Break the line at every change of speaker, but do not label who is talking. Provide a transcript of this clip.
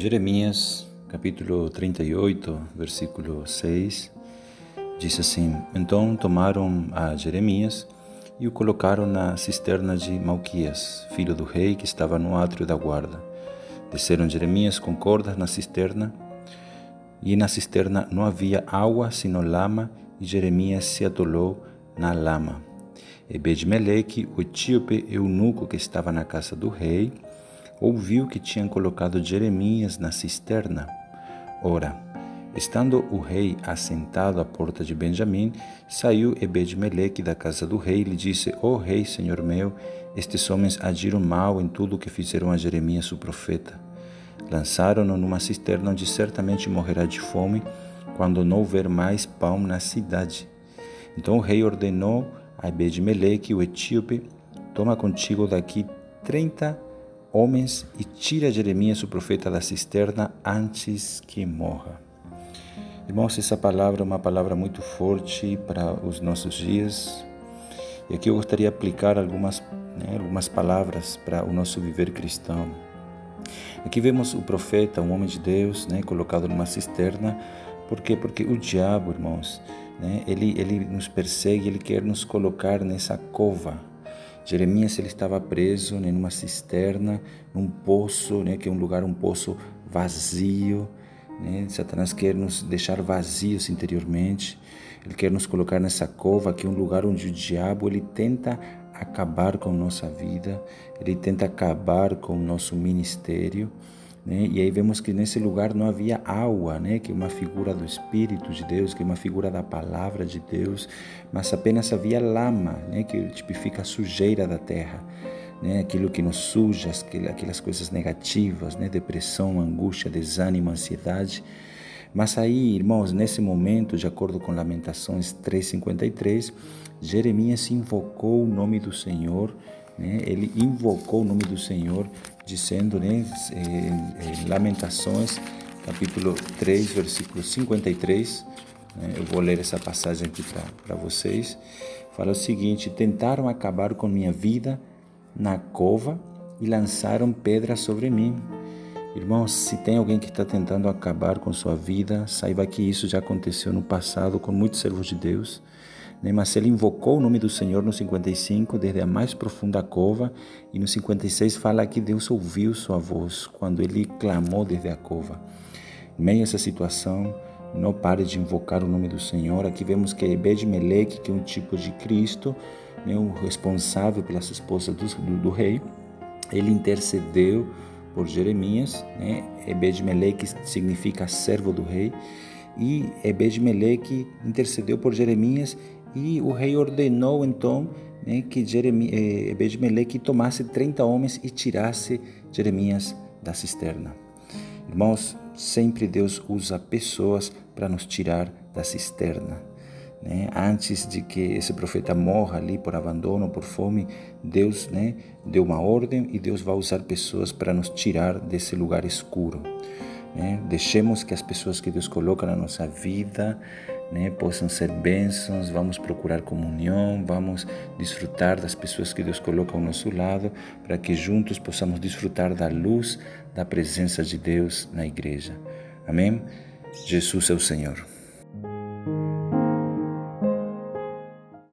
Jeremias, capítulo 38, versículo 6, diz assim: Então tomaram a Jeremias e o colocaram na cisterna de Malquias, filho do rei que estava no átrio da guarda. Desceram Jeremias com cordas na cisterna, e na cisterna não havia água sino lama, e Jeremias se atolou na lama. Ebed-Meleque, o etíope eunuco que estava na casa do rei, ouviu que tinham colocado Jeremias na cisterna. Ora, estando o rei assentado à porta de Benjamim, saiu Ebed-Meleque da casa do rei e lhe disse: Ó oh, rei, senhor meu, estes homens agiram mal em tudo o que fizeram a Jeremias o profeta. Lançaram-no numa cisterna onde certamente morrerá de fome quando não houver mais pão na cidade. Então o rei ordenou a Ebed-Meleque, o etíope, toma contigo daqui trinta homens e tira Jeremias, o profeta, da cisterna antes que morra. Irmãos, essa palavra é uma palavra muito forte para os nossos dias. E aqui eu gostaria de aplicar algumas, né, algumas palavras para o nosso viver cristão. Aqui vemos o profeta, um homem de Deus, né, colocado numa cisterna. Por quê? Porque o diabo, irmãos, né, ele, ele nos persegue, ele quer nos colocar nessa cova, Jeremias ele estava preso né, numa cisterna, num poço, né, que é um lugar, um poço vazio. Né? Satanás quer nos deixar vazios interiormente. Ele quer nos colocar nessa cova, que é um lugar onde o diabo ele tenta acabar com nossa vida, ele tenta acabar com o nosso ministério. Né? E aí vemos que nesse lugar não havia água, né? que é uma figura do Espírito de Deus, que é uma figura da palavra de Deus, mas apenas havia lama, né? que tipifica a sujeira da terra. Né, aquilo que nos suja, aquelas coisas negativas, né, depressão, angústia, desânimo, ansiedade. Mas aí, irmãos, nesse momento, de acordo com Lamentações 3:53, Jeremias invocou o nome do Senhor né? Ele invocou o nome do Senhor, dizendo, né, em, Lamentações, capítulo 3, versículo 53, né? eu vou ler essa passagem aqui para vocês. Fala o seguinte: Tentaram acabar com minha vida na cova e lançaram pedras sobre mim. Irmãos, se tem alguém que está tentando acabar com sua vida, saiba que isso já aconteceu no passado com muitos servos de Deus. Né? Mas ele invocou o nome do Senhor no 55, desde a mais profunda cova, e no 56 fala que Deus ouviu sua voz quando ele clamou desde a cova. Em meio a essa situação, não pare de invocar o nome do Senhor. Aqui vemos que Ebed-Meleque, que é um tipo de Cristo, né, o responsável pelas esposas do, do, do rei, ele intercedeu por Jeremias. Né? Ebed-Meleque significa servo do rei. E Ebed-Meleque intercedeu por Jeremias e o rei ordenou então né, que eh, Ebed-Meleque tomasse 30 homens e tirasse Jeremias da cisterna. Irmãos, sempre Deus usa pessoas para nos tirar da cisterna. Né? Antes de que esse profeta morra ali por abandono, por fome, Deus né, deu uma ordem e Deus vai usar pessoas para nos tirar desse lugar escuro. Né? Deixemos que as pessoas que Deus coloca na nossa vida né, possam ser bênçãos, vamos procurar comunhão, vamos desfrutar das pessoas que Deus coloca ao nosso lado, para que juntos possamos desfrutar da luz da presença de Deus na igreja. Amém? Jesus é o Senhor.